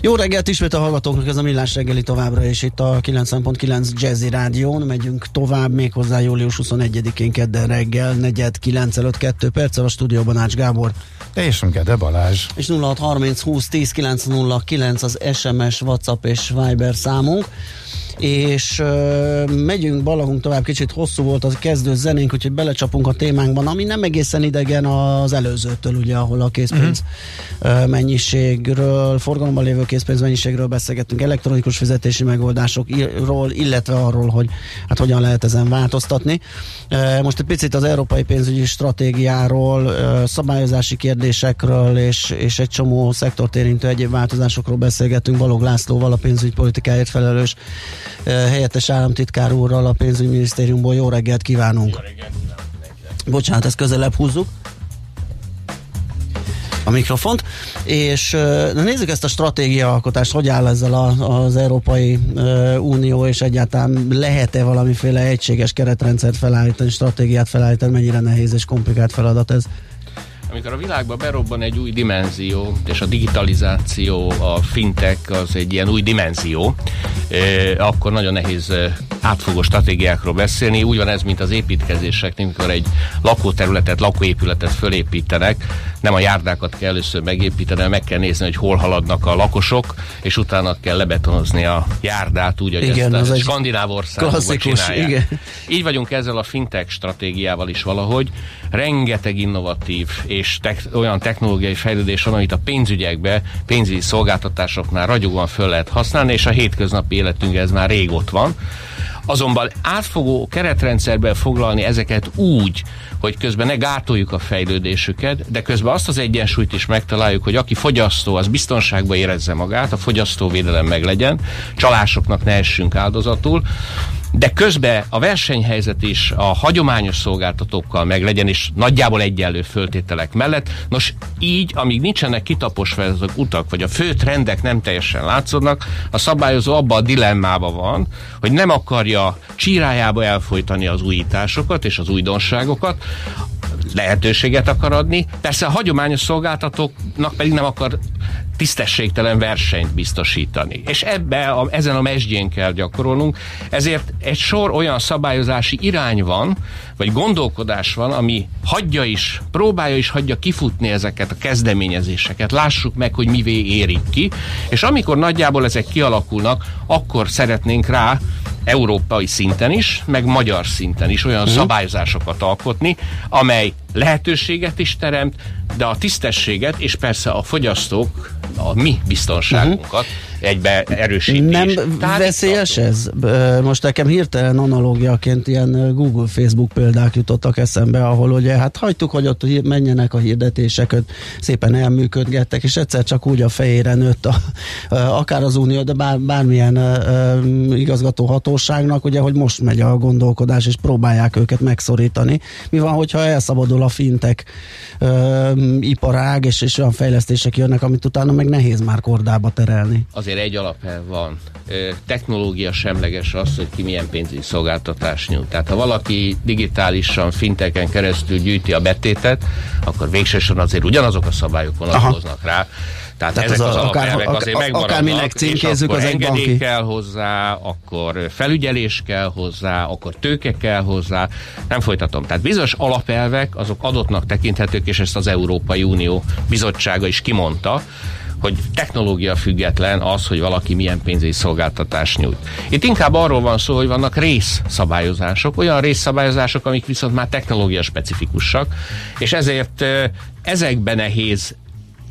Jó reggelt ismét a hallgatóknak, ez a Millás reggeli továbbra, és itt a 90.9 Jazzy Rádión megyünk tovább, méghozzá július 21-én kedden reggel, negyed 9 előtt 2 perc, a stúdióban Ács Gábor. És Gede Balázs. És 0630 20 10 909 az SMS, WhatsApp és Viber számunk és uh, megyünk, balagunk tovább, kicsit hosszú volt az kezdő zenénk, úgyhogy belecsapunk a témánkban, ami nem egészen idegen az előzőtől, ugye, ahol a készpénz uh-huh. uh, mennyiségről, forgalomban lévő készpénz mennyiségről beszélgettünk, elektronikus fizetési megoldásokról, illetve arról, hogy hát hogyan lehet ezen változtatni. Uh, most egy picit az európai pénzügyi stratégiáról, uh, szabályozási kérdésekről és, és egy csomó szektort érintő egyéb változásokról beszélgettünk Balog Lászlóval, a pénzügypolitikáért felelős helyettes államtitkár úrral a pénzügyminisztériumból. Jó reggelt kívánunk! Jó reggelt Bocsánat, ezt közelebb húzzuk a mikrofont, és na nézzük ezt a stratégiaalkotást, hogy áll ezzel a, az Európai Unió, és egyáltalán lehet-e valamiféle egységes keretrendszert felállítani, stratégiát felállítani, mennyire nehéz és komplikált feladat ez? Amikor a világban berobban egy új dimenzió, és a digitalizáció, a fintech az egy ilyen új dimenzió, akkor nagyon nehéz átfogó stratégiákról beszélni. Úgy van ez, mint az építkezések, amikor egy lakóterületet, lakóépületet fölépítenek, nem a járdákat kell először megépíteni, meg kell nézni, hogy hol haladnak a lakosok, és utána kell lebetonozni a járdát, úgy, hogy igen, ezt a skandináv országokban csinálják. Igen. Így vagyunk ezzel a fintech stratégiával is valahogy. Rengeteg innovatív és te- olyan technológiai fejlődés van, amit a pénzügyekbe, pénzügyi szolgáltatásoknál ragyogóan föl lehet használni, és a hétköznapi életünkben ez már rég ott van. Azonban átfogó keretrendszerben foglalni ezeket úgy, hogy közben ne gátoljuk a fejlődésüket, de közben azt az egyensúlyt is megtaláljuk, hogy aki fogyasztó, az biztonságban érezze magát, a fogyasztóvédelem meg legyen, csalásoknak ne essünk áldozatul, de közben a versenyhelyzet is a hagyományos szolgáltatókkal meg legyen, és nagyjából egyenlő föltételek mellett. Nos, így, amíg nincsenek kitaposva azok utak, vagy a fő trendek nem teljesen látszódnak, a szabályozó abba a dilemmába van, hogy nem akarja csírájába elfolytani az újításokat és az újdonságokat, lehetőséget akar adni, persze a hagyományos szolgáltatóknak pedig nem akar tisztességtelen versenyt biztosítani. És ebbe, a, ezen a mesdjén kell gyakorolnunk, ezért egy sor olyan szabályozási irány van, vagy gondolkodás van, ami hagyja is, próbálja is hagyja kifutni ezeket a kezdeményezéseket. Lássuk meg, hogy mivé érik ki, és amikor nagyjából ezek kialakulnak, akkor szeretnénk rá európai szinten is, meg magyar szinten is olyan uh-huh. szabályozásokat alkotni, amely lehetőséget is teremt, de a tisztességet és persze a fogyasztók, a mi biztonságunkat uh-huh egybe erősíti Nem is. veszélyes ez? Most nekem hirtelen analógiaként ilyen Google, Facebook példák jutottak eszembe, ahol ugye hát hagytuk, hogy ott menjenek a hirdetések, szépen elműködgettek, és egyszer csak úgy a fejére nőtt a, akár az Unió, de bár, bármilyen igazgató hatóságnak, ugye, hogy most megy a gondolkodás, és próbálják őket megszorítani. Mi van, hogyha elszabadul a fintek iparág, és, és olyan fejlesztések jönnek, amit utána meg nehéz már kordába terelni? Az azért egy alapelv van. Technológia semleges az, hogy ki milyen pénzügyi szolgáltatás nyújt. Tehát ha valaki digitálisan, finteken keresztül gyűjti a betétet, akkor végsősorban azért ugyanazok a szabályok vonatkoznak rá. Tehát, Tehát ezek az, az akár, akár, azért megmaradnak, akárminek címkézzük, az egy banki. kell hozzá, akkor felügyelés kell hozzá, akkor tőke kell hozzá, nem folytatom. Tehát bizonyos alapelvek azok adottnak tekinthetők, és ezt az Európai Unió bizottsága is kimondta, hogy technológia független az, hogy valaki milyen pénzügyi szolgáltatást nyújt. Itt inkább arról van szó, hogy vannak részszabályozások, olyan részszabályozások, amik viszont már technológia specifikusak, és ezért ezekben nehéz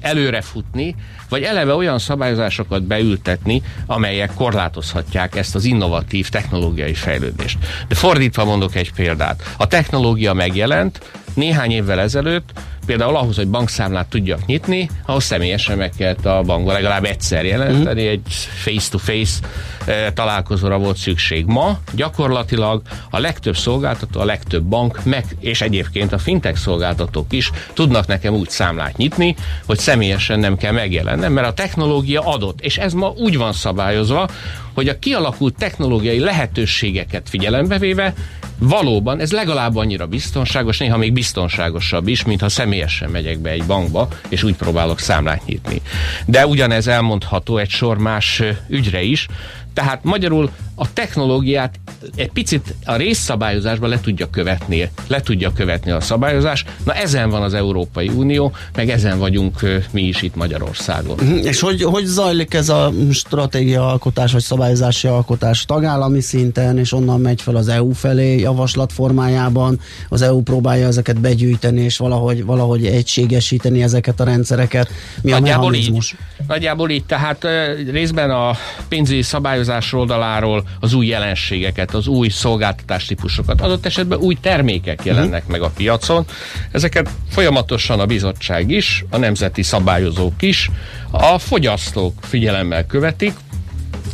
előrefutni, vagy eleve olyan szabályozásokat beültetni, amelyek korlátozhatják ezt az innovatív technológiai fejlődést. De fordítva mondok egy példát. A technológia megjelent, néhány évvel ezelőtt például ahhoz, hogy bankszámlát tudjak nyitni, ahhoz személyesen meg kellett a bankba legalább egyszer jelenteni, mm. egy face-to-face e, találkozóra volt szükség. Ma gyakorlatilag a legtöbb szolgáltató, a legtöbb bank, meg, és egyébként a fintech szolgáltatók is tudnak nekem úgy számlát nyitni, hogy személyesen nem kell megjelennem, mert a technológia adott, és ez ma úgy van szabályozva, hogy a kialakult technológiai lehetőségeket figyelembe véve valóban ez legalább annyira biztonságos, néha még biztonságosabb is, mint ha személyesen megyek be egy bankba, és úgy próbálok számlát nyitni. De ugyanez elmondható egy sor más ügyre is, tehát magyarul a technológiát egy picit a részszabályozásban le tudja követni, le tudja követni a szabályozás. Na ezen van az Európai Unió, meg ezen vagyunk mi is itt Magyarországon. Mhm. És hogy, hogy zajlik ez a stratégia alkotás, vagy szabályozási alkotás tagállami szinten, és onnan megy fel az EU felé javaslat formájában, az EU próbálja ezeket begyűjteni, és valahogy, valahogy egységesíteni ezeket a rendszereket. Mi nagyjából a mechanizmus? Így, nagyjából így, tehát részben a pénzügyi szabályozás oldaláról az új jelenségeket, az új szolgáltatás típusokat, adott esetben új termékek jelennek uh-huh. meg a piacon. Ezeket folyamatosan a bizottság is, a nemzeti szabályozók is, a fogyasztók figyelemmel követik,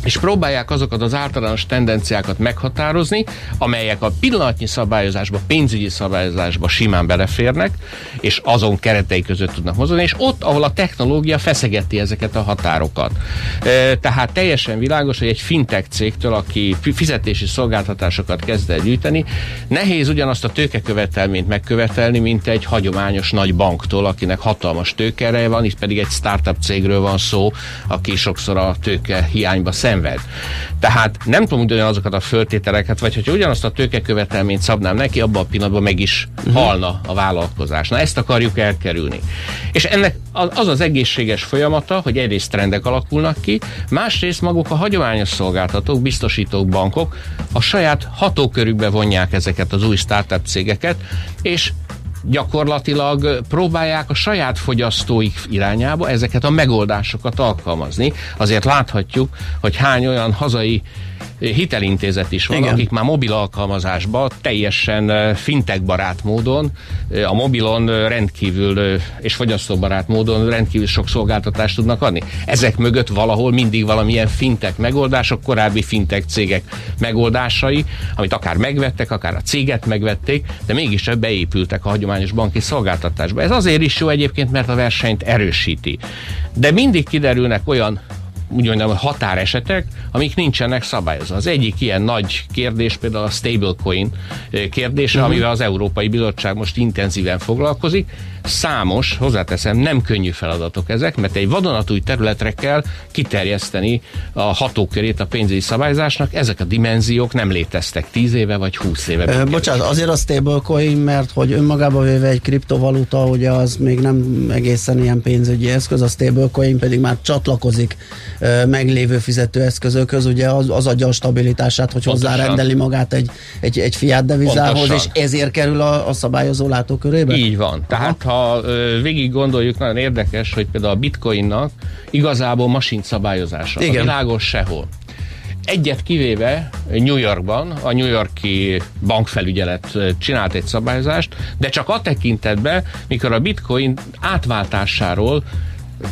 és próbálják azokat az általános tendenciákat meghatározni, amelyek a pillanatnyi szabályozásba, pénzügyi szabályozásba simán beleférnek, és azon keretei között tudnak mozogni, és ott, ahol a technológia feszegeti ezeket a határokat. E, tehát teljesen világos, hogy egy fintech cégtől, aki fizetési szolgáltatásokat kezd el gyűjteni, nehéz ugyanazt a tőkekövetelményt megkövetelni, mint egy hagyományos nagy banktól, akinek hatalmas tőkereje van, itt pedig egy startup cégről van szó, aki sokszor a tőke hiányba szenved. Tehát nem tudom ugyanazokat a föltételeket, vagy hogyha ugyanazt a tőkekövetelményt szabnám neki, abban a pillanatban meg is uh-huh. halna a vállalkozás. Na ezt akarjuk elkerülni. És ennek az az egészséges folyamata, hogy egyrészt trendek alakulnak ki, másrészt maguk a hagyományos szolgáltatók, biztosítók, bankok a saját hatókörükbe vonják ezeket az új startup cégeket, és gyakorlatilag próbálják a saját fogyasztóik irányába ezeket a megoldásokat alkalmazni. Azért láthatjuk, hogy hány olyan hazai hitelintézet is van, Igen. akik már mobil alkalmazásban teljesen fintek barát módon, a mobilon rendkívül és fogyasztóbarát módon rendkívül sok szolgáltatást tudnak adni. Ezek mögött valahol mindig valamilyen fintek megoldások, korábbi fintek cégek megoldásai, amit akár megvettek, akár a céget megvették, de mégis beépültek a hagyományos banki szolgáltatásba. Ez azért is jó egyébként, mert a versenyt erősíti. De mindig kiderülnek olyan úgy mondjam, határesetek, amik nincsenek szabályozva. Az egyik ilyen nagy kérdés például a stablecoin kérdése, uh-huh. amivel az Európai Bizottság most intenzíven foglalkozik. Számos, hozzáteszem, nem könnyű feladatok ezek, mert egy vadonatúj területre kell kiterjeszteni a hatókörét a pénzügyi szabályzásnak. Ezek a dimenziók nem léteztek 10 éve vagy 20 éve. Ö, bocsánat, azért a stablecoin, mert hogy önmagában véve egy kriptovaluta, ugye az még nem egészen ilyen pénzügyi eszköz, a stablecoin pedig már csatlakozik meglévő fizetőeszközökhöz, ugye az, az adja a stabilitását, hogy Pontosan. hozzárendeli magát egy, egy, egy fiát devizához, Pontosan. és ezért kerül a, a szabályozó látókörébe? Így van. Tehát Aha. ha ö, végig gondoljuk, nagyon érdekes, hogy például a bitcoinnak igazából masin szabályozása. Igen. A világos sehol. Egyet kivéve New Yorkban a New Yorki bankfelügyelet csinált egy szabályozást, de csak a tekintetben, mikor a bitcoin átváltásáról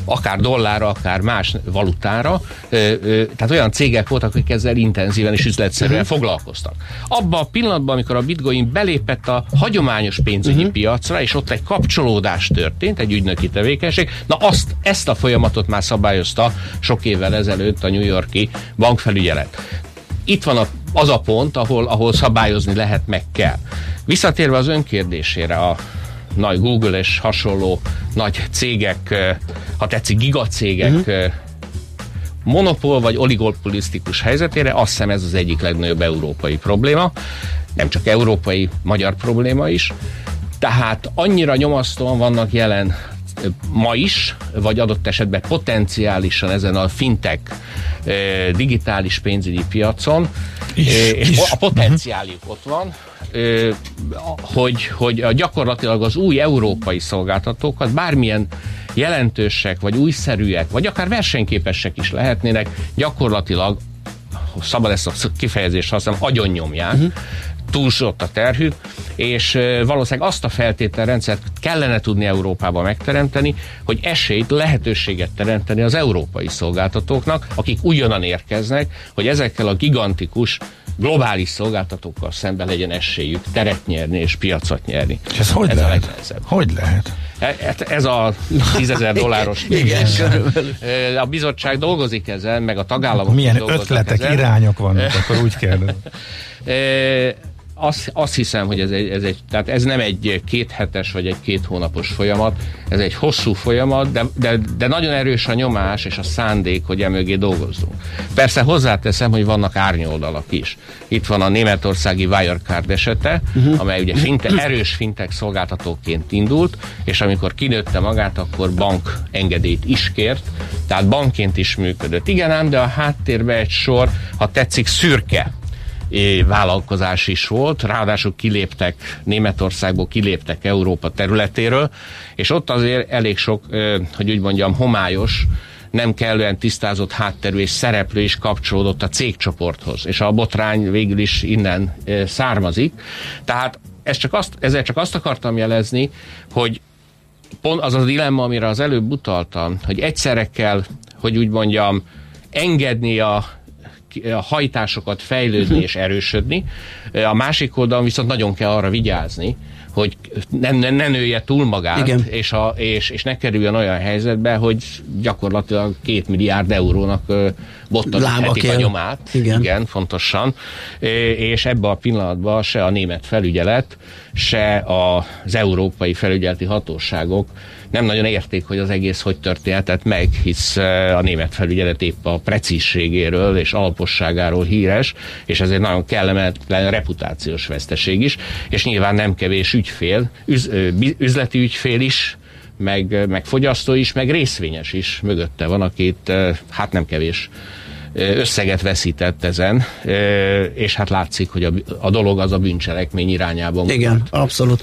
akár dollárra, akár más valutára, tehát olyan cégek voltak, akik ezzel intenzíven és üzletszerűen uh-huh. foglalkoztak. Abban a pillanatban, amikor a bitcoin belépett a hagyományos pénzügyi uh-huh. piacra, és ott egy kapcsolódás történt, egy ügynöki tevékenység, na azt, ezt a folyamatot már szabályozta sok évvel ezelőtt a New Yorki bankfelügyelet. Itt van a, az a pont, ahol, ahol szabályozni lehet, meg kell. Visszatérve az önkérdésére, a nagy Google és hasonló nagy cégek, ha tetszik gigacégek uh-huh. monopól vagy oligopolisztikus helyzetére, azt hiszem ez az egyik legnagyobb európai probléma, nem csak európai, magyar probléma is. Tehát annyira nyomasztóan vannak jelen ma is, vagy adott esetben potenciálisan ezen a fintek digitális pénzügyi piacon, is, és is. a potenciáljuk ott van, hogy, hogy gyakorlatilag az új európai szolgáltatókat bármilyen jelentősek, vagy újszerűek, vagy akár versenyképesek is lehetnének, gyakorlatilag szabad ezt a kifejezést használom, agyon nyomják, uh-huh a terhük, és valószínűleg azt a feltételrendszert kellene tudni Európában megteremteni, hogy esélyt, lehetőséget teremteni az európai szolgáltatóknak, akik ugyanan érkeznek, hogy ezekkel a gigantikus globális szolgáltatókkal szemben legyen esélyük teret nyerni és piacot nyerni. És ez hogy ez lehet? A hogy lehet? E, hát ez a tízezer dolláros Igen, A bizottság dolgozik ezen, meg a tagállamok Milyen ötletek, ezen. irányok vannak, akkor úgy kérdezem. Azt, azt hiszem, hogy ez egy, ez egy, tehát ez nem egy kéthetes vagy egy két hónapos folyamat, ez egy hosszú folyamat, de, de, de nagyon erős a nyomás és a szándék, hogy emögé dolgozzunk. Persze hozzáteszem, hogy vannak árnyoldalak is. Itt van a németországi Wirecard esete, uh-huh. amely ugye finte, erős fintek szolgáltatóként indult, és amikor kinőtte magát, akkor bank engedélyt is kért, tehát bankként is működött. Igen ám, de a háttérben egy sor, ha tetszik, szürke vállalkozás is volt, ráadásul kiléptek Németországból, kiléptek Európa területéről, és ott azért elég sok, hogy úgy mondjam, homályos, nem kellően tisztázott hátterű és szereplő is kapcsolódott a cégcsoporthoz, és a botrány végül is innen származik. Tehát ez csak azt, ezzel csak azt akartam jelezni, hogy pont az a dilemma, amire az előbb utaltam, hogy egyszerre kell, hogy úgy mondjam, engedni a a hajtásokat fejlődni és erősödni. A másik oldalon viszont nagyon kell arra vigyázni, hogy ne, ne, ne nője túl magát, Igen. És, a, és, és ne kerüljön olyan helyzetbe, hogy gyakorlatilag két milliárd eurónak bottaníthetik a nyomát. Igen. Igen, fontosan. És ebbe a pillanatban se a német felügyelet, se az európai felügyeleti hatóságok nem nagyon érték, hogy az egész hogy történhetett meg, hisz a német felügyelet épp a precízségéről és alaposságáról híres, és ez egy nagyon kellemetlen reputációs veszteség is, és nyilván nem kevés ügyfél, üz, üzleti ügyfél is, meg, meg fogyasztó is, meg részvényes is mögötte van, akit hát nem kevés összeget veszített ezen, és hát látszik, hogy a, a dolog az a bűncselekmény irányában Igen, mutat. abszolút.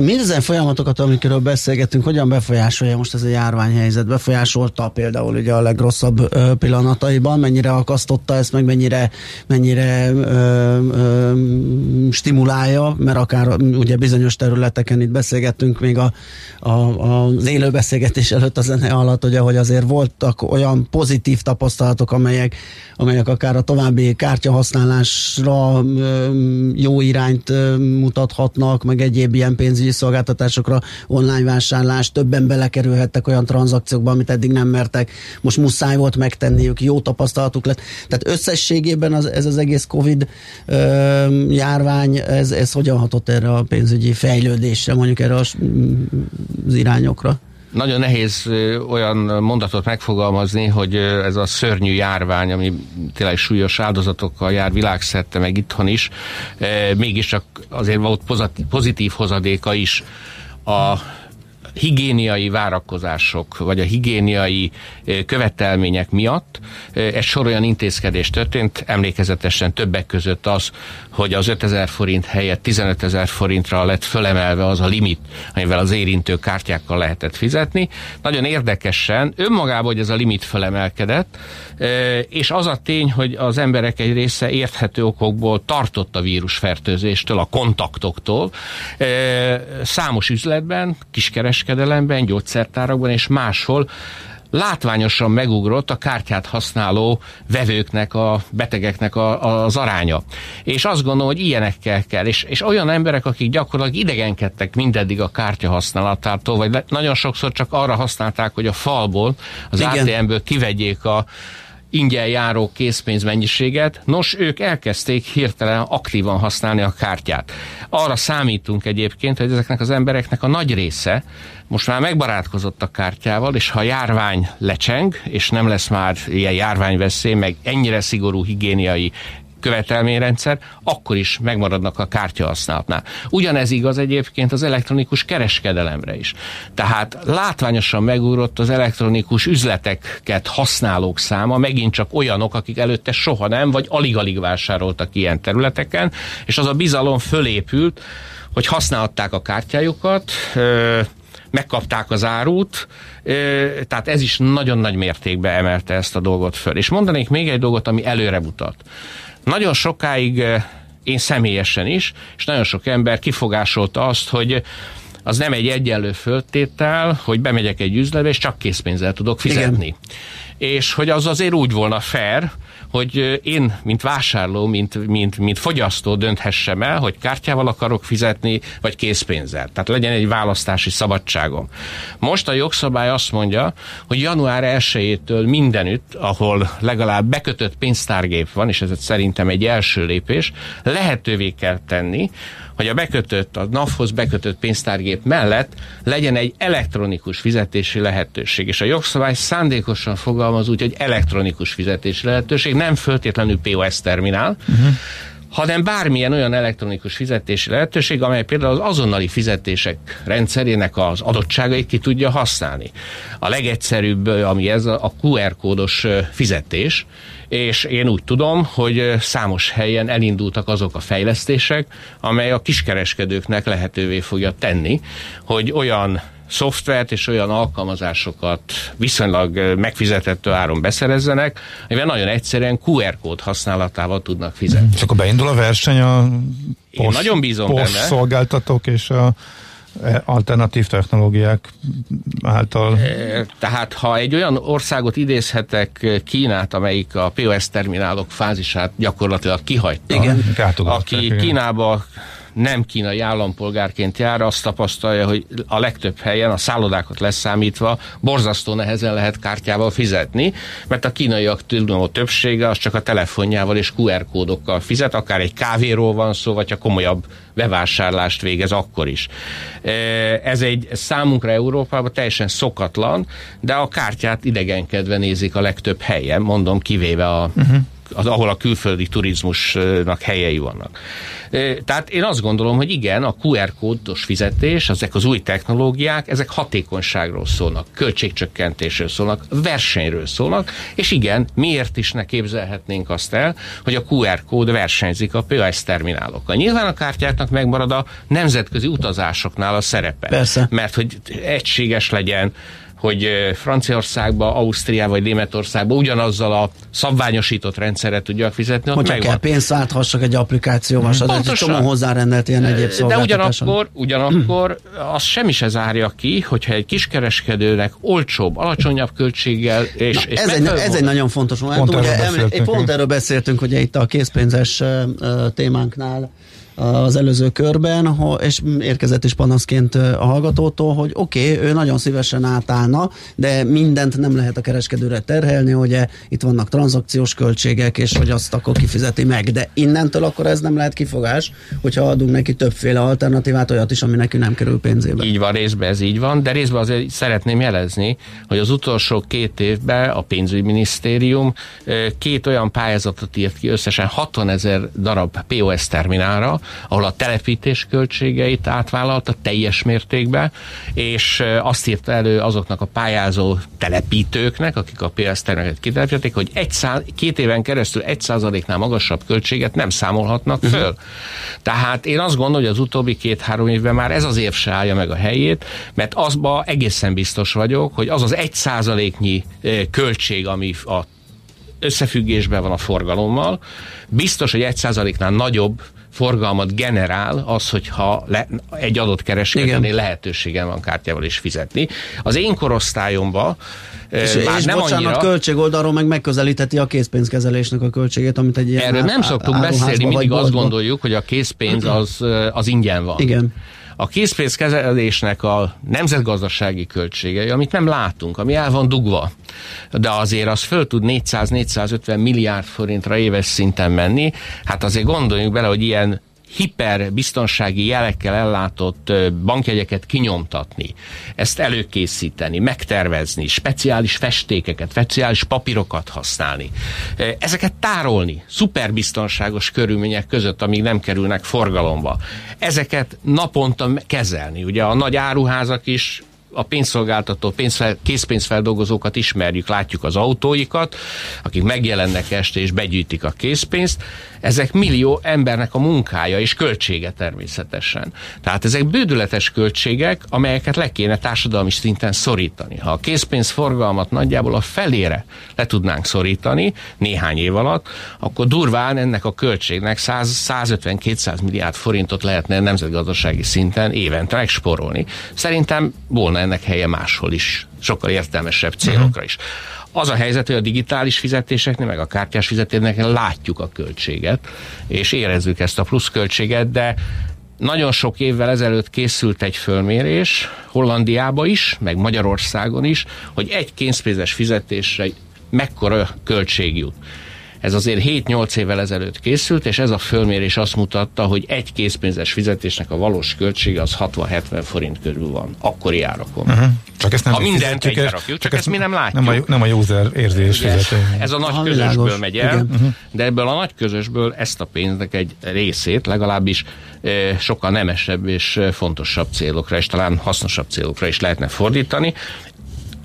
Mindezen folyamatokat, amikről beszélgetünk, hogyan befolyásolja most ez a járványhelyzet? Befolyásolta például ugye a legrosszabb pillanataiban, mennyire akasztotta ezt, meg mennyire, mennyire ö, ö, stimulálja, mert akár ugye bizonyos területeken itt beszélgettünk még a, a, az élő beszélgetés előtt a zene alatt, ugye, hogy azért voltak olyan pozitív tapasztalatok, amelyek amelyek akár a további kártyahasználásra jó irányt mutathatnak, meg egyéb ilyen pénzügyi szolgáltatásokra, online vásárlás, többen belekerülhettek olyan tranzakciókba, amit eddig nem mertek, most muszáj volt megtenniük, jó tapasztalatuk lett. Tehát összességében az, ez az egész Covid járvány, ez, ez hogyan hatott erre a pénzügyi fejlődésre, mondjuk erre az irányokra? Nagyon nehéz olyan mondatot megfogalmazni, hogy ez a szörnyű járvány, ami tényleg súlyos áldozatokkal jár világszerte, meg itthon is, mégiscsak azért volt pozitív hozadéka is a higiéniai várakozások, vagy a higiéniai követelmények miatt egy sor olyan intézkedés történt, emlékezetesen többek között az, hogy az 5000 forint helyett 15 ezer forintra lett fölemelve az a limit, amivel az érintő kártyákkal lehetett fizetni. Nagyon érdekesen önmagában, hogy ez a limit fölemelkedett, és az a tény, hogy az emberek egy része érthető okokból tartott a vírusfertőzéstől, a kontaktoktól. Számos üzletben, kiskereskedelemben, gyógyszertárakban és máshol látványosan megugrott a kártyát használó vevőknek, a betegeknek a, az aránya. És azt gondolom, hogy ilyenekkel kell. És, és olyan emberek, akik gyakorlatilag idegenkedtek mindeddig a kártya használatától, vagy nagyon sokszor csak arra használták, hogy a falból, az ATM-ből kivegyék a ingyen járó készpénzmennyiséget, nos, ők elkezdték hirtelen aktívan használni a kártyát. Arra számítunk egyébként, hogy ezeknek az embereknek a nagy része most már megbarátkozott a kártyával, és ha a járvány lecseng, és nem lesz már ilyen járványveszély, meg ennyire szigorú higiéniai követelményrendszer, akkor is megmaradnak a kártyahasználatnál. Ugyanez igaz egyébként az elektronikus kereskedelemre is. Tehát látványosan megugrott az elektronikus üzleteket használók száma, megint csak olyanok, akik előtte soha nem, vagy alig-alig vásároltak ilyen területeken, és az a bizalom fölépült, hogy használhatták a kártyájukat, megkapták az árut, tehát ez is nagyon nagy mértékben emelte ezt a dolgot föl. És mondanék még egy dolgot, ami előre mutat. Nagyon sokáig én személyesen is, és nagyon sok ember kifogásolta azt, hogy az nem egy egyenlő föltétel, hogy bemegyek egy üzletbe, és csak készpénzzel tudok fizetni. Igen. És hogy az azért úgy volna fair, hogy én, mint vásárló, mint, mint, mint fogyasztó dönthessem el, hogy kártyával akarok fizetni, vagy készpénzzel. Tehát legyen egy választási szabadságom. Most a jogszabály azt mondja, hogy január 1-től mindenütt, ahol legalább bekötött pénztárgép van, és ez szerintem egy első lépés, lehetővé kell tenni, hogy a bekötött, a NAV-hoz bekötött pénztárgép mellett legyen egy elektronikus fizetési lehetőség. És a jogszabály szándékosan fogalmaz úgy, hogy elektronikus fizetési lehetőség, nem föltétlenül POS terminál, uh-huh hanem bármilyen olyan elektronikus fizetési lehetőség, amely például az azonnali fizetések rendszerének az adottságait ki tudja használni. A legegyszerűbb, ami ez a QR kódos fizetés, és én úgy tudom, hogy számos helyen elindultak azok a fejlesztések, amely a kiskereskedőknek lehetővé fogja tenni, hogy olyan szoftvert és olyan alkalmazásokat viszonylag megfizethető áron beszerezzenek, amivel nagyon egyszerűen QR kód használatával tudnak fizetni. Csak akkor beindul a verseny a post, Én nagyon bízom post benne. szolgáltatók és a e, alternatív technológiák által. E, tehát ha egy olyan országot idézhetek Kínát, amelyik a POS terminálok fázisát gyakorlatilag kihagyta, igen. aki Kínába nem kínai állampolgárként jár, azt tapasztalja, hogy a legtöbb helyen, a szállodákat leszámítva, borzasztó nehezen lehet kártyával fizetni, mert a kínaiak a többsége az csak a telefonjával és QR kódokkal fizet, akár egy kávéról van szó, vagy ha komolyabb bevásárlást végez akkor is. E, ez egy számunkra Európában teljesen szokatlan, de a kártyát idegenkedve nézik a legtöbb helyen, mondom, kivéve a uh-huh az, ahol a külföldi turizmusnak helyei vannak. Tehát én azt gondolom, hogy igen, a QR kódos fizetés, ezek az új technológiák, ezek hatékonyságról szólnak, költségcsökkentésről szólnak, versenyről szólnak, és igen, miért is ne képzelhetnénk azt el, hogy a QR kód versenyzik a POS terminálokkal. Nyilván a kártyáknak megmarad a nemzetközi utazásoknál a szerepe. Persze. Mert hogy egységes legyen, hogy Franciaországba, Ausztriába vagy Németországba ugyanazzal a szabványosított rendszerre tudjak fizetni. Hogyha megvan. kell pénzt áthassak egy applikációval, hmm. egy csomó hozzárendelt ilyen egyéb De ugyanakkor, ugyanakkor az semmi se zárja ki, hogyha egy kiskereskedőnek olcsóbb, alacsonyabb költséggel és, Na, és ez, egy, ez egy nagyon fontos moment. Pont, ugye, erről pont erről beszéltünk, hogy itt a készpénzes témánknál az előző körben, és érkezett is panaszként a hallgatótól, hogy oké, okay, ő nagyon szívesen átállna, de mindent nem lehet a kereskedőre terhelni, hogy itt vannak tranzakciós költségek, és hogy azt akkor kifizeti meg. De innentől akkor ez nem lehet kifogás, hogyha adunk neki többféle alternatívát, olyat is, ami neki nem kerül pénzébe. Így van, részben ez így van, de részben azért szeretném jelezni, hogy az utolsó két évben a pénzügyminisztérium két olyan pályázatot írt ki összesen 60 ezer darab POS terminálra, ahol a telepítés költségeit átvállalta teljes mértékben, és azt írta elő azoknak a pályázó telepítőknek, akik a PS termeket kitelepítették, hogy egy szá- két éven keresztül egy százaléknál magasabb költséget nem számolhatnak mhm. föl. Uh-huh. Tehát én azt gondolom, hogy az utóbbi két-három évben már ez az év se állja meg a helyét, mert azba egészen biztos vagyok, hogy az az egy százaléknyi költség, ami a összefüggésben van a forgalommal, biztos, hogy egy százaléknál nagyobb forgalmat generál az, hogyha le, egy adott kereskedőnél lehetőségem van kártyával is fizetni. Az én korosztályomban és, már és nem bocsánat, annyira... költségoldalról meg megközelítheti a készpénzkezelésnek a költségét, amit egy ilyen Erről nem szoktunk beszélni, mindig azt gondoljuk, hogy a készpénz az, az ingyen van. Igen. A készpénzkezelésnek a nemzetgazdasági költségei, amit nem látunk, ami el van dugva, de azért az föl tud 400-450 milliárd forintra éves szinten menni, hát azért gondoljunk bele, hogy ilyen hiperbiztonsági jelekkel ellátott bankjegyeket kinyomtatni, ezt előkészíteni, megtervezni, speciális festékeket, speciális papírokat használni, ezeket tárolni, szuperbiztonságos körülmények között, amíg nem kerülnek forgalomba. Ezeket naponta kezelni. Ugye a nagy áruházak is a pénzszolgáltató, pénzfel, készpénzfeldolgozókat ismerjük, látjuk az autóikat, akik megjelennek este és begyűjtik a készpénzt. Ezek millió embernek a munkája és költsége természetesen. Tehát ezek bődületes költségek, amelyeket le kéne társadalmi szinten szorítani. Ha a készpénzforgalmat nagyjából a felére le tudnánk szorítani néhány év alatt, akkor durván ennek a költségnek 150-200 milliárd forintot lehetne nemzetgazdasági szinten évente megsporolni. Szerintem volna ennek helye máshol is, sokkal értelmesebb célokra is. Az a helyzet, hogy a digitális fizetéseknél, meg a kártyás fizetéseknél látjuk a költséget, és érezzük ezt a pluszköltséget, de nagyon sok évvel ezelőtt készült egy fölmérés, Hollandiába is, meg Magyarországon is, hogy egy kénzpénzes fizetésre mekkora költség jut. Ez azért 7-8 évvel ezelőtt készült, és ez a fölmérés azt mutatta, hogy egy készpénzes fizetésnek a valós költsége az 60-70 forint körül van, akkori árakon. Uh-huh. Csak ezt nem ha mindent egyre rakjuk, csak, csak ezt mi nem látjuk. Nem a, nem a user érzés. Ez a nagy ha, közösből világos. megy el, uh-huh. de ebből a nagy közösből ezt a pénznek egy részét legalábbis e, sokkal nemesebb és fontosabb célokra, és talán hasznosabb célokra is lehetne fordítani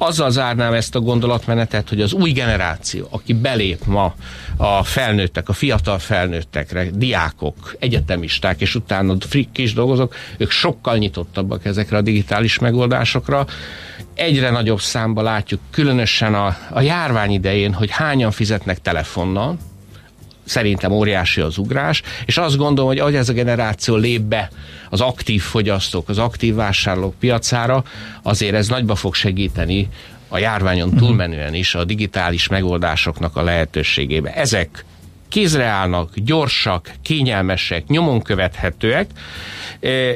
azzal zárnám ezt a gondolatmenetet, hogy az új generáció, aki belép ma a felnőttek, a fiatal felnőttekre, diákok, egyetemisták, és utána frikk is dolgozók, ők sokkal nyitottabbak ezekre a digitális megoldásokra. Egyre nagyobb számba látjuk, különösen a, a járvány idején, hogy hányan fizetnek telefonnal, szerintem óriási az ugrás, és azt gondolom, hogy ahogy ez a generáció lép be az aktív fogyasztók, az aktív vásárlók piacára, azért ez nagyba fog segíteni a járványon mhm. túlmenően is a digitális megoldásoknak a lehetőségébe. Ezek kézre állnak, gyorsak, kényelmesek, nyomon követhetőek.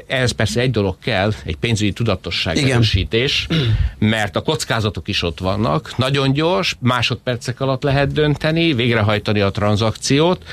Ehhez persze egy dolog kell, egy pénzügyi tudatosság erősítés, mert a kockázatok is ott vannak. Nagyon gyors, másodpercek alatt lehet dönteni, végrehajtani a tranzakciót,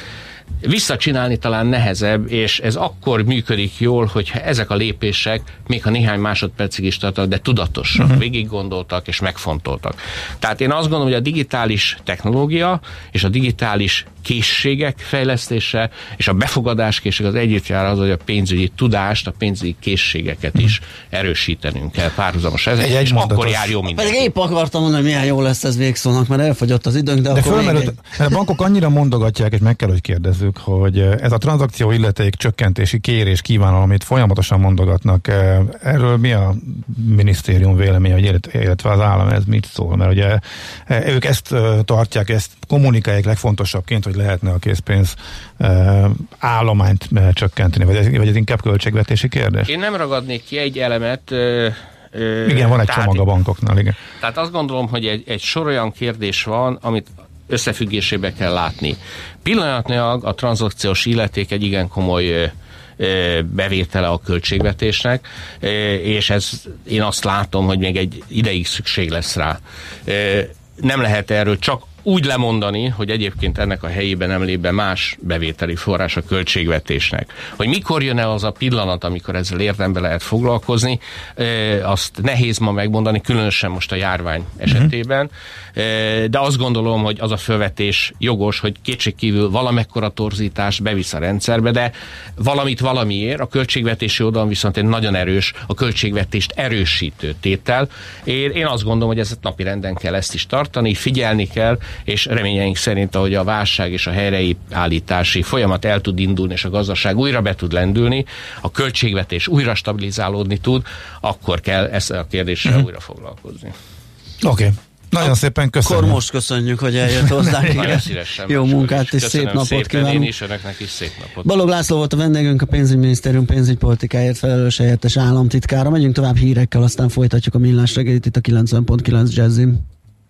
visszacsinálni talán nehezebb, és ez akkor működik jól, hogyha ezek a lépések, még ha néhány másodpercig is tartanak, de tudatosan, uh-huh. végig gondoltak és megfontoltak. Tehát én azt gondolom, hogy a digitális technológia és a digitális készségek fejlesztése és a befogadás készség az együtt jár az, hogy a pénzügyi tudást, a pénzügyi készségeket is erősítenünk kell párhuzamos ezek, egy, egy és mondatos. akkor jár jó minden. Pedig épp akartam mondani, hogy milyen jó lesz ez végszónak, mert elfogyott az időnk, de, de akkor fölmerült, egy... A bankok annyira mondogatják, és meg kell, hogy kérdezzük, hogy ez a tranzakció illeték csökkentési kérés kívánal, amit folyamatosan mondogatnak, erről mi a minisztérium véleménye, illetve az állam ez mit szól? Mert ugye ők ezt tartják, ezt kommunikálják legfontosabbként, hogy lehetne a készpénz állományt csökkenteni, vagy ez, vagy ez inkább költségvetési kérdés? Én nem ragadnék ki egy elemet, igen, van egy tehát, csomag a bankoknál, igen. Tehát azt gondolom, hogy egy, egy sor olyan kérdés van, amit összefüggésébe kell látni. Pillanatnyilag a tranzakciós illeték egy igen komoly bevétele a költségvetésnek, és ez én azt látom, hogy még egy ideig szükség lesz rá. Nem lehet erről csak úgy lemondani, hogy egyébként ennek a helyében nem lép be más bevételi forrás a költségvetésnek. Hogy mikor jön el az a pillanat, amikor ezzel érdembe lehet foglalkozni, azt nehéz ma megmondani, különösen most a járvány esetében, de azt gondolom, hogy az a felvetés jogos, hogy kétségkívül valamekkora torzítás bevisz a rendszerbe, de valamit valamiért, a költségvetési oldalon viszont egy nagyon erős, a költségvetést erősítő tétel. Én, én azt gondolom, hogy ezt napi renden kell ezt is tartani, figyelni kell, és reményeink szerint, ahogy a válság és a helyreállítási folyamat el tud indulni, és a gazdaság újra be tud lendülni, a költségvetés újra stabilizálódni tud, akkor kell ezt a kérdéssel uh-huh. újra foglalkozni. Oké. Okay. Nagyon szépen köszönöm. Akkor most köszönjük, hogy eljött hozzánk. Nagyon szívesen. Jó munkát és szép napot szépen, kívánunk. Én is, önöknek is szép napot. Balog László volt a vendégünk, a pénzügyminisztérium pénzügypolitikáért felelős helyettes államtitkára. Megyünk tovább hírekkel, aztán folytatjuk a millás reggelit itt a 90.9 Jazzin.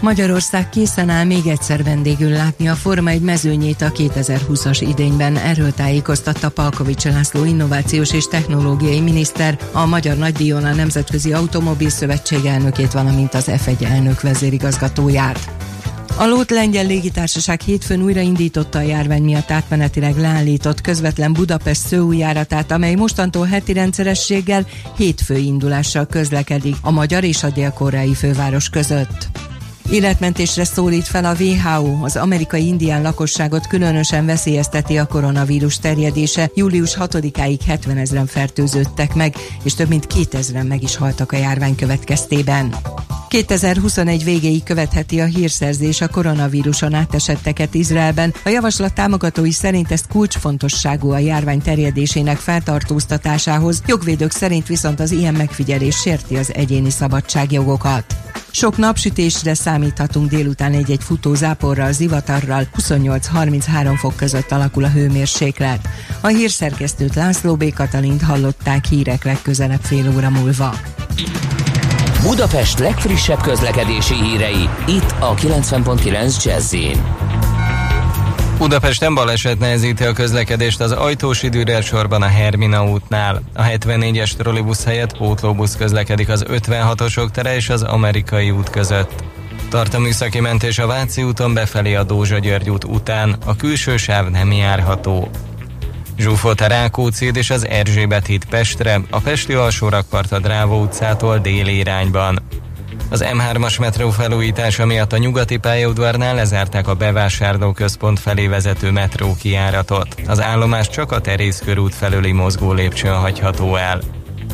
Magyarország készen áll még egyszer vendégül látni a Forma egy mezőnyét a 2020-as idényben. Erről tájékoztatta Palkovics László innovációs és technológiai miniszter, a Magyar Nagydíjon a Nemzetközi Automobil Szövetség elnökét, valamint az F1 elnök vezérigazgatóját. A Lót Lengyel Légitársaság hétfőn újraindította a járvány miatt átmenetileg leállított közvetlen Budapest szőújáratát, amely mostantól heti rendszerességgel hétfő indulással közlekedik a magyar és a dél-koreai főváros között. Életmentésre szólít fel a WHO, az amerikai indián lakosságot különösen veszélyezteti a koronavírus terjedése. Július 6-áig 70 ezeren fertőződtek meg, és több mint 2000-en meg is haltak a járvány következtében. 2021 végéig követheti a hírszerzés a koronavíruson átesetteket Izraelben. A javaslat támogatói szerint ezt kulcsfontosságú a járvány terjedésének feltartóztatásához, jogvédők szerint viszont az ilyen megfigyelés sérti az egyéni szabadságjogokat. Sok napsütésre számíthatunk délután egy-egy futó záporral, zivatarral, 28-33 fok között alakul a hőmérséklet. A hírszerkesztőt László B. Katalint hallották hírek legközelebb fél óra múlva. Budapest legfrissebb közlekedési hírei, itt a 90.9 jazz Budapesten baleset nehezíti a közlekedést az ajtós időre sorban a Hermina útnál. A 74-es trollibusz helyett pótlóbusz közlekedik az 56-osok tere és az amerikai út között. Tart a műszaki mentés a Váci úton befelé a Dózsa György út után, a külső sáv nem járható. Zsúfolt a Rákóczi és az Erzsébet híd Pestre, a Pesti alsó rakpart a Drávó utcától déli irányban. Az M3-as metró felújítása miatt a nyugati pályaudvarnál lezárták a bevásárlóközpont felé vezető metró kiáratot. Az állomás csak a Terész körút felüli mozgó lépcsőn hagyható el.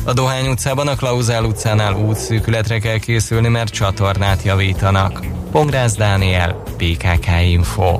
A Dohány utcában a Klauzál utcánál útszűkületre kell készülni, mert csatornát javítanak. Pongrász Dániel, PKK Info.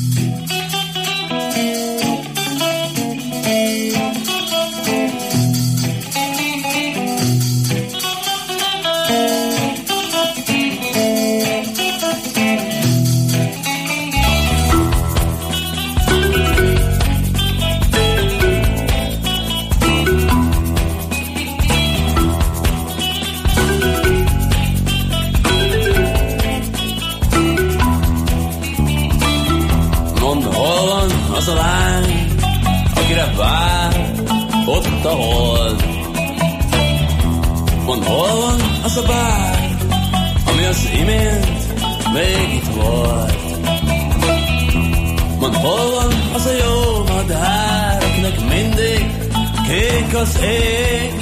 Kék az ég.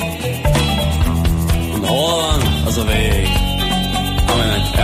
Mond, hol van az a vég, aminek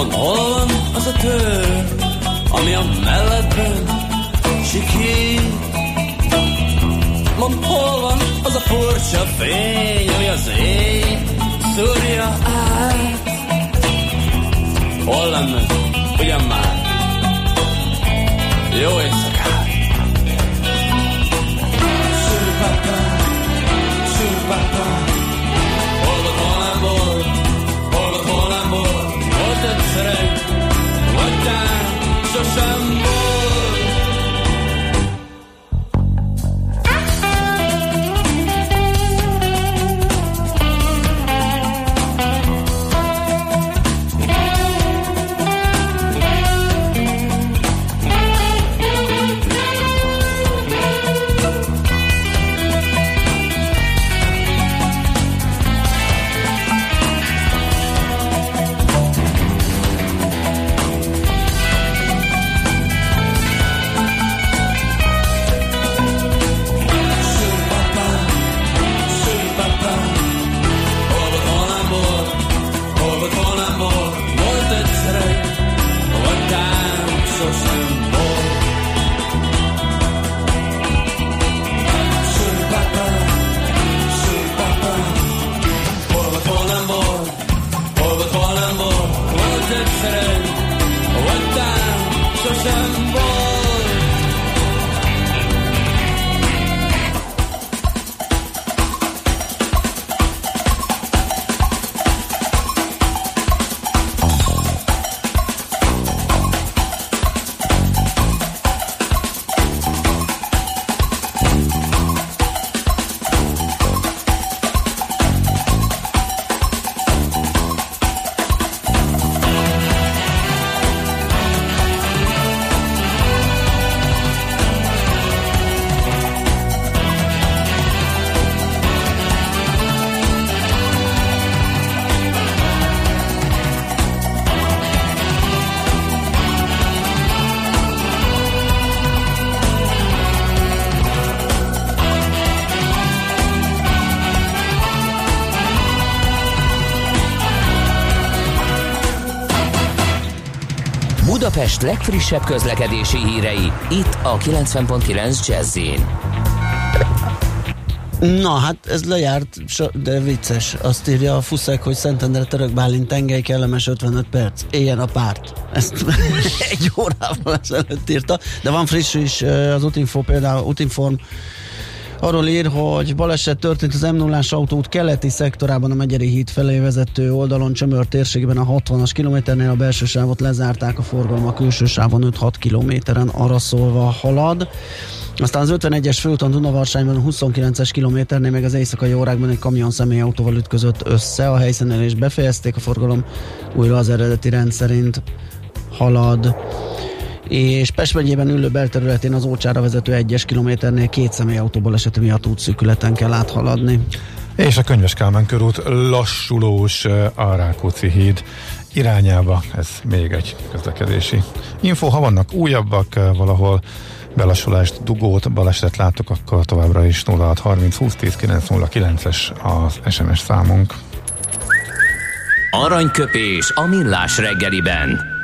Mondd, hol az a tör, ami a melledben sikít. Mond, hol van az a furcsa fény, ami az éj szúrja át. Hol lenne, ugyan már? Jó éjszakát! Budapest legfrissebb közlekedési hírei, itt a 90.9 jazz Na hát ez lejárt, de vicces. Azt írja a Fuszek, hogy Szentendre Török Bálint tengely kellemes 55 perc. Éljen a párt. Ezt egy órával ezelőtt írta. De van friss is az Utinfo például, Utinform arról ír, hogy baleset történt az m 0 autót keleti szektorában a Megyeri híd felé vezető oldalon Csömör térségben a 60-as kilométernél a belső sávot lezárták, a forgalom a külső sávon 5-6 kilométeren araszolva halad. Aztán az 51-es főúton Dunavarsányban a 29-es kilométernél meg az éjszakai órákban egy kamion személyautóval ütközött össze. A helyszínen és befejezték a forgalom, újra az eredeti rend szerint halad és Pest megyében ülő belterületén az Ócsára vezető egyes kilométernél két személyautóból esete miatt útszűkületen kell áthaladni. És a Könyves Kálmán körút lassulós a Rákóczi híd irányába. Ez még egy közlekedési info. Ha vannak újabbak valahol belassulást, dugót, balesetet látok, akkor továbbra is 0630 20 10 909-es az SMS számunk. Aranyköpés a millás reggeliben.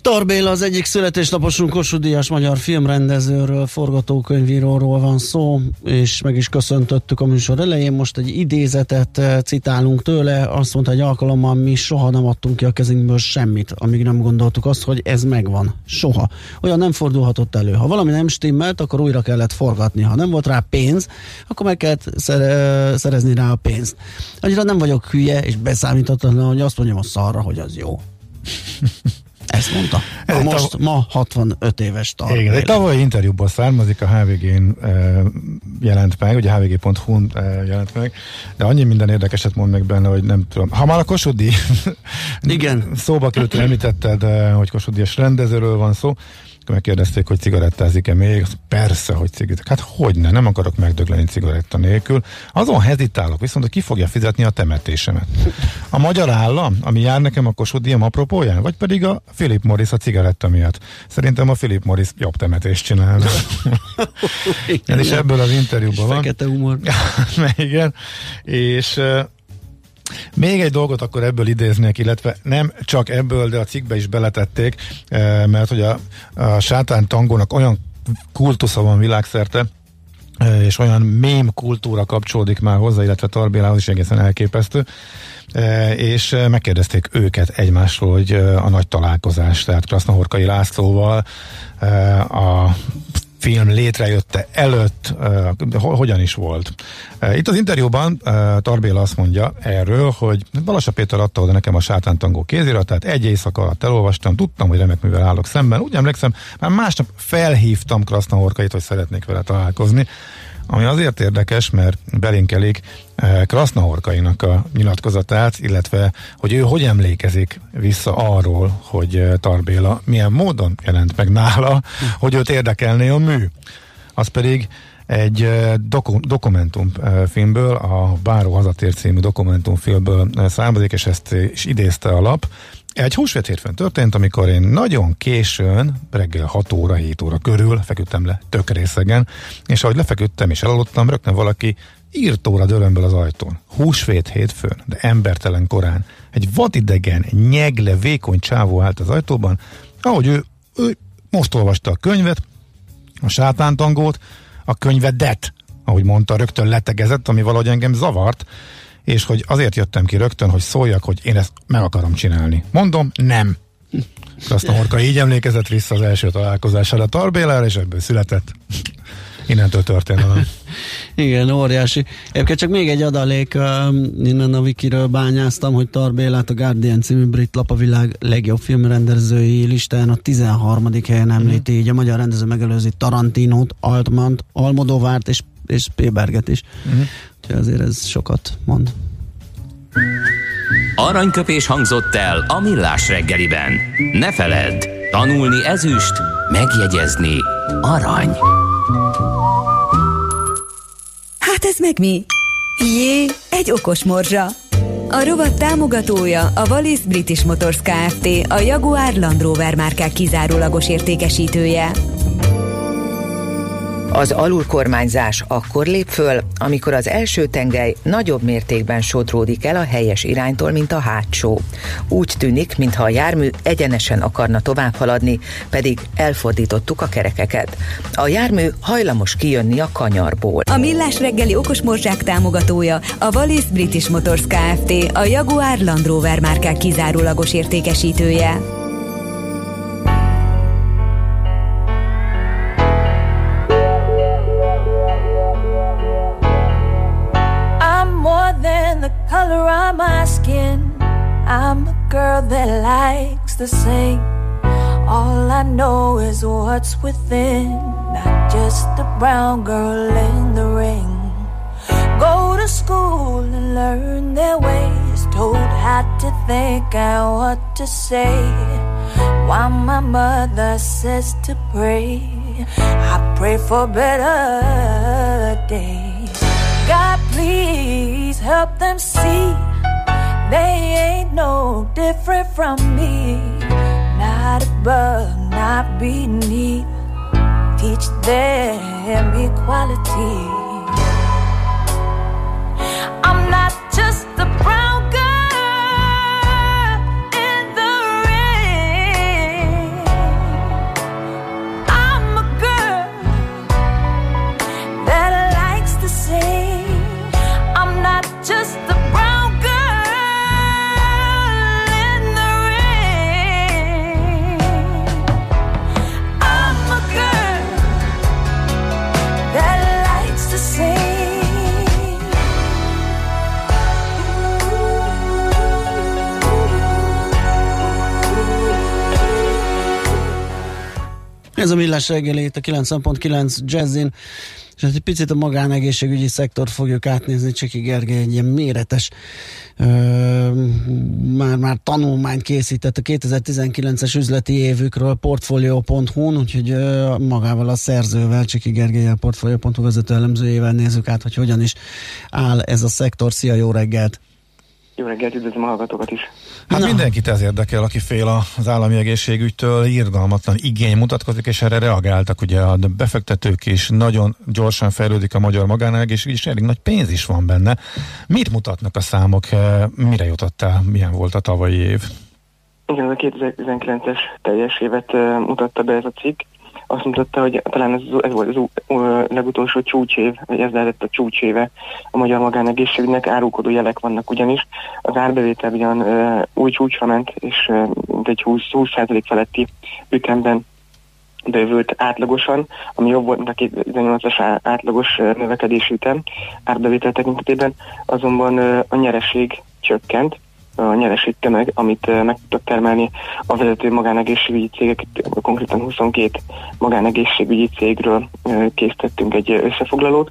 Tarbéla az egyik születésnaposunk Kossuth magyar filmrendezőről, forgatókönyvíróról van szó, és meg is köszöntöttük a műsor elején. Most egy idézetet eh, citálunk tőle, azt mondta egy alkalommal, mi soha nem adtunk ki a kezünkből semmit, amíg nem gondoltuk azt, hogy ez megvan. Soha. Olyan nem fordulhatott elő. Ha valami nem stimmelt, akkor újra kellett forgatni. Ha nem volt rá pénz, akkor meg kellett szerezni rá a pénzt. Annyira nem vagyok hülye és beszámíthatatlan, hogy azt mondjam a szarra, hogy az jó. Ezt mondta. Ez most tav... ma 65 éves tart. Igen, egy tavalyi interjúból származik, a HVG-n e, jelent meg, ugye hvg.hu-n e, jelent meg, de annyi minden érdekeset mond meg benne, hogy nem tudom. Ha már a Kossuth Igen. szóba került, említetted, hogy Kossuth rendezőről van szó, megkérdezték, hogy cigarettázik-e még, persze, hogy cigarettázik. Hát hogy ne, nem akarok megdögleni cigaretta nélkül. Azon hezitálok viszont, hogy ki fogja fizetni a temetésemet. A magyar állam, ami jár nekem a Kossuth apropóján, vagy pedig a Philip Morris a cigaretta miatt. Szerintem a Philip Morris jobb temetést csinál. Ez is ebből az interjúban van. Fekete humor. Igen, és még egy dolgot akkor ebből idéznék, illetve nem csak ebből, de a cikkbe is beletették, eh, mert hogy a, a sátán tangónak olyan kultusza van világszerte, eh, és olyan mém kultúra kapcsolódik már hozzá, illetve Tarbélához is egészen elképesztő, eh, és megkérdezték őket egymásról, hogy a nagy találkozás, tehát Krasznahorkai Lászlóval a film létrejötte előtt hogyan is volt. Itt az interjúban Tarbéla azt mondja erről, hogy Balassa Péter adta oda nekem a sátántangó kéziratát, egy éjszaka alatt elolvastam, tudtam, hogy remek művel állok szemben. Úgy emlékszem, már másnap felhívtam Krasznahorkait, hogy szeretnék vele találkozni. Ami azért érdekes, mert belinkelik eh, Krasznahorkainak a nyilatkozatát, illetve hogy ő hogy emlékezik vissza arról, hogy eh, Tarbéla milyen módon jelent meg nála, hogy őt érdekelné a mű. Az pedig egy eh, doku- dokumentumfilmből, a Báró Hazatér című dokumentumfilmből származik, és ezt is idézte a lap. Egy húsvét hétfőn történt, amikor én nagyon későn, reggel 6 óra, 7 óra körül feküdtem le tök részegen, és ahogy lefeküdtem és elaludtam, rögtön valaki írtóra dörömből az ajtón. Húsvét hétfőn, de embertelen korán. Egy vadidegen, nyegle, vékony csávó állt az ajtóban, ahogy ő, ő most olvasta a könyvet, a sátántangót, a könyvedet, ahogy mondta, rögtön letegezett, ami valahogy engem zavart, és hogy azért jöttem ki rögtön, hogy szóljak, hogy én ezt meg akarom csinálni. Mondom, nem. Azt a Horka így emlékezett vissza az első találkozására Tarbélára, és ebből született. Innentől történelem. Igen, óriási. Egyébként csak még egy adalék, uh, innen a Wikiről bányáztam, hogy Tarbélát a Guardian című brit lap a világ legjobb filmrendezői listán a 13. helyen említi, mm. így a magyar rendező megelőzi Tarantinót, Altmant, Almodovárt és, és Spielberget is. Mm. Úgyhogy azért ez sokat mond. Aranyköpés hangzott el a millás reggeliben. Ne feledd, tanulni ezüst, megjegyezni arany. Hát ez meg mi? Jé, egy okos morzsa. A rovat támogatója a Wallis British Motors Kft. A Jaguar Land Rover márkák kizárólagos értékesítője. Az alulkormányzás akkor lép föl, amikor az első tengely nagyobb mértékben sodródik el a helyes iránytól, mint a hátsó. Úgy tűnik, mintha a jármű egyenesen akarna tovább haladni, pedig elfordítottuk a kerekeket. A jármű hajlamos kijönni a kanyarból. A Millás reggeli okos morzsák támogatója a Wallis British Motors Kft. A Jaguar Land Rover márkák kizárólagos értékesítője. Color of my skin. I'm a girl that likes to sing. All I know is what's within, not just a brown girl in the ring. Go to school and learn their ways, told how to think and what to say. While my mother says to pray, I pray for better days. Please help them see they ain't no different from me. Not above, not beneath. Teach them equality. Ez a millás reggeli itt a 90.9 Jazzin, és hát egy picit a magánegészségügyi szektort fogjuk átnézni, Cseki Gergely egy ilyen méretes ö, már, már tanulmányt készített a 2019-es üzleti évükről portfolio.hu-n, úgyhogy ö, magával a szerzővel, Cseki Gergely a portfolio.hu vezető elemzőjével nézzük át, hogy hogyan is áll ez a szektor. Szia, jó reggelt! Jó reggelt, üdvözlöm a hallgatókat is! Hát Na. mindenkit ez érdekel, aki fél az állami egészségügytől, írgalmatlan igény mutatkozik, és erre reagáltak ugye a befektetők is, nagyon gyorsan fejlődik a magyar magánegészségügy, és elég nagy pénz is van benne. Mit mutatnak a számok, mire jutottál, milyen volt a tavalyi év? Igen, a 2019-es teljes évet mutatta be ez a cikk, azt mutatta, hogy talán ez, ez volt az legutolsó csúcsév, vagy ez lehetett a csúcséve a magyar magánegészségügynek, árulkodó jelek vannak ugyanis. Az árbevétel ugyan új csúcsra ment, és egy 20, 20% feletti ütemben bővült átlagosan, ami jobb volt, mint a 2008-as átlagos növekedési ütem árbevétel tekintetében, azonban a nyereség csökkent, a nyereség tömeg, amit meg tudtak termelni a vezető magánegészségügyi cégek, konkrétan 22 magánegészségügyi cégről készítettünk egy összefoglalót,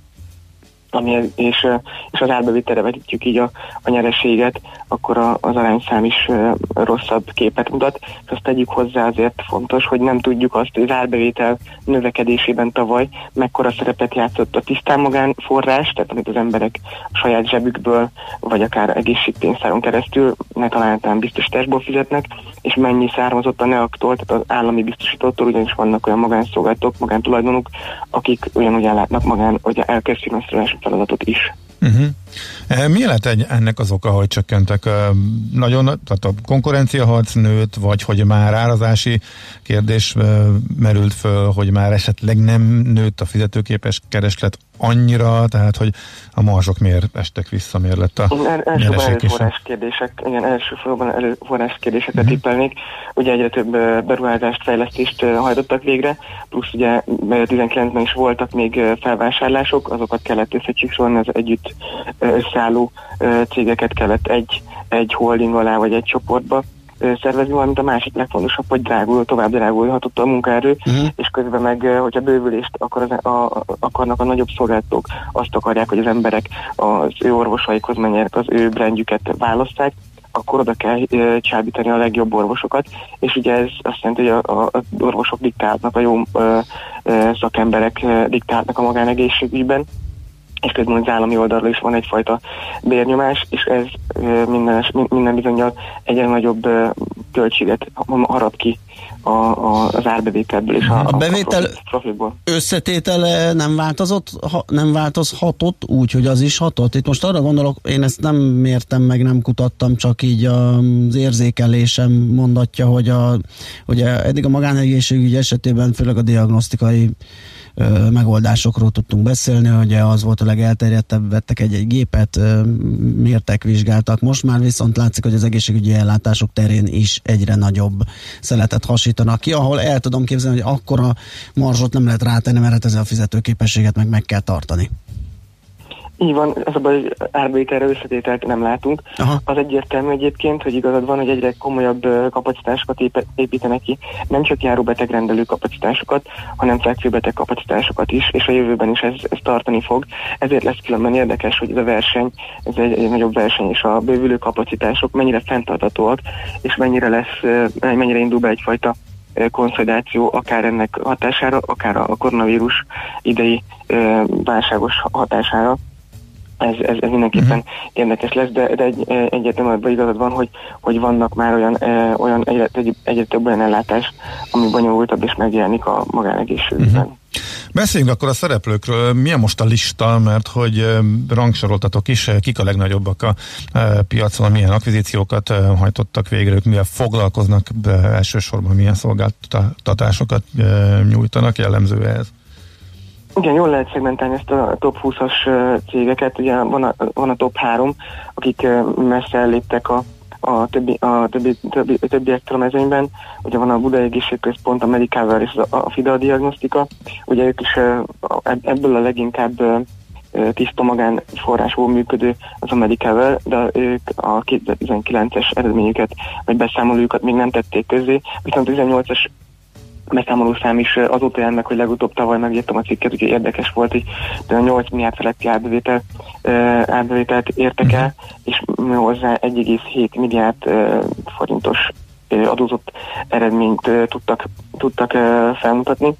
ami, és, és az árbevételre vetítjük így a, a nyereséget, akkor a, az arányszám is rosszabb képet mutat, és azt tegyük hozzá azért fontos, hogy nem tudjuk azt, hogy az árbevétel növekedésében tavaly mekkora szerepet játszott a tisztán magánforrás, tehát amit az emberek a saját zsebükből, vagy akár egészségpénztáron keresztül ne találtán biztosításból fizetnek, és mennyi származott a NEAK-tól, tehát az állami biztosítótól, ugyanis vannak olyan magánszolgáltók, magántulajdonok, akik ugyanúgy ellátnak magán, hogy elkezdfinanszírozás feladatot is. Uh-huh. Mi lehet egy, ennek az oka, hogy csökkentek? Nagyon, tehát a konkurenciaharc nőtt, vagy hogy már árazási kérdés merült föl, hogy már esetleg nem nőtt a fizetőképes kereslet annyira, tehát hogy a marzsok miért estek vissza, miért lett a igen, elsősorban erőforrás kérdések, igen, elsősorban erőforrás kérdéseket uh-huh. tippelnék. Ugye egyre több beruházást, fejlesztést hajtottak végre, plusz ugye 19-ben is voltak még felvásárlások, azokat kellett összecsikszolni, az együtt összeálló cégeket kellett egy, egy holding alá vagy egy csoportba szervezni, valamint a másik legfontosabb, hogy drágul, tovább drágulhatott a munkaerő, uh-huh. és közben meg, hogyha bővülést akar az, a, akarnak a nagyobb szolgáltatók, azt akarják, hogy az emberek az ő orvosaikhoz menjenek, az ő brandjüket választák, akkor oda kell e, csábítani a legjobb orvosokat, és ugye ez azt jelenti, hogy a, a, a orvosok diktálnak, a jó e, e, szakemberek e, diktálnak a magánegészségügyben, és közben az állami oldalról is van egyfajta bérnyomás, és ez minden, minden bizonyal egyre nagyobb költséget harap ki a, a, az árbevételből és a, a bevétel a profitból. összetétele nem változott, ha, nem változhatott úgy, hogy az is hatott? Itt most arra gondolok, én ezt nem mértem meg, nem kutattam, csak így az érzékelésem mondatja, hogy a, ugye eddig a magánegészségügy esetében főleg a diagnosztikai megoldásokról tudtunk beszélni, hogy az volt a legelterjedtebb, vettek egy-egy gépet, mértek, vizsgáltak. Most már viszont látszik, hogy az egészségügyi ellátások terén is egyre nagyobb szeletet hasítanak ki, ahol el tudom képzelni, hogy akkora marzsot nem lehet rátenni, mert hát ezzel a fizetőképességet meg meg kell tartani. Így van, az a baj, hogy árbevételre összetételt nem látunk. Aha. Az egyértelmű egyébként, hogy igazad van, hogy egyre komolyabb kapacitásokat építenek ki, nem csak járóbetegrendelő kapacitásokat, hanem fekvőbeteg kapacitásokat is, és a jövőben is ez, ez tartani fog. Ezért lesz különben érdekes, hogy ez a verseny, ez egy, egy nagyobb verseny, és a bővülő kapacitások mennyire fenntartatóak, és mennyire lesz, mennyire indul be egyfajta konszolidáció, akár ennek hatására, akár a koronavírus idei válságos hatására ez, ez, ez mindenképpen uh-huh. érdekes lesz, de, de egy, egyértelműen igazad van, hogy, hogy vannak már olyan, e, olyan egyre, egy, egyre több olyan ellátás, ami bonyolultabb és megjelenik a magánegészségügyben. Uh-huh. Beszéljünk akkor a szereplőkről. Milyen most a lista, mert hogy rangsoroltatok is, kik a legnagyobbak a piacon, milyen akvizíciókat hajtottak végre, ők mivel foglalkoznak, elsősorban milyen szolgáltatásokat nyújtanak jellemző ez? Igen, jól lehet szegmentálni ezt a top 20-as cégeket. Ugye van a, van a top 3, akik messze léptek a, a többi, a többi, többi, többiektől a mezőnyben. Ugye van a Budai Egészségközpont, a Medicover és a, FIDA diagnosztika. Ugye ők is ebből a leginkább tiszta magánforrásból működő az a Medicover, de ők a 2019-es eredményüket, vagy beszámolójukat még nem tették közé, viszont a 18-as beszámoló szám is azóta jön meg, hogy legutóbb tavaly megírtam a cikket, úgyhogy érdekes volt, hogy 8 milliárd feletti árbevétel, árbevételt értek el, és hozzá 1,7 milliárd forintos adózott eredményt tudtak, tudtak felmutatni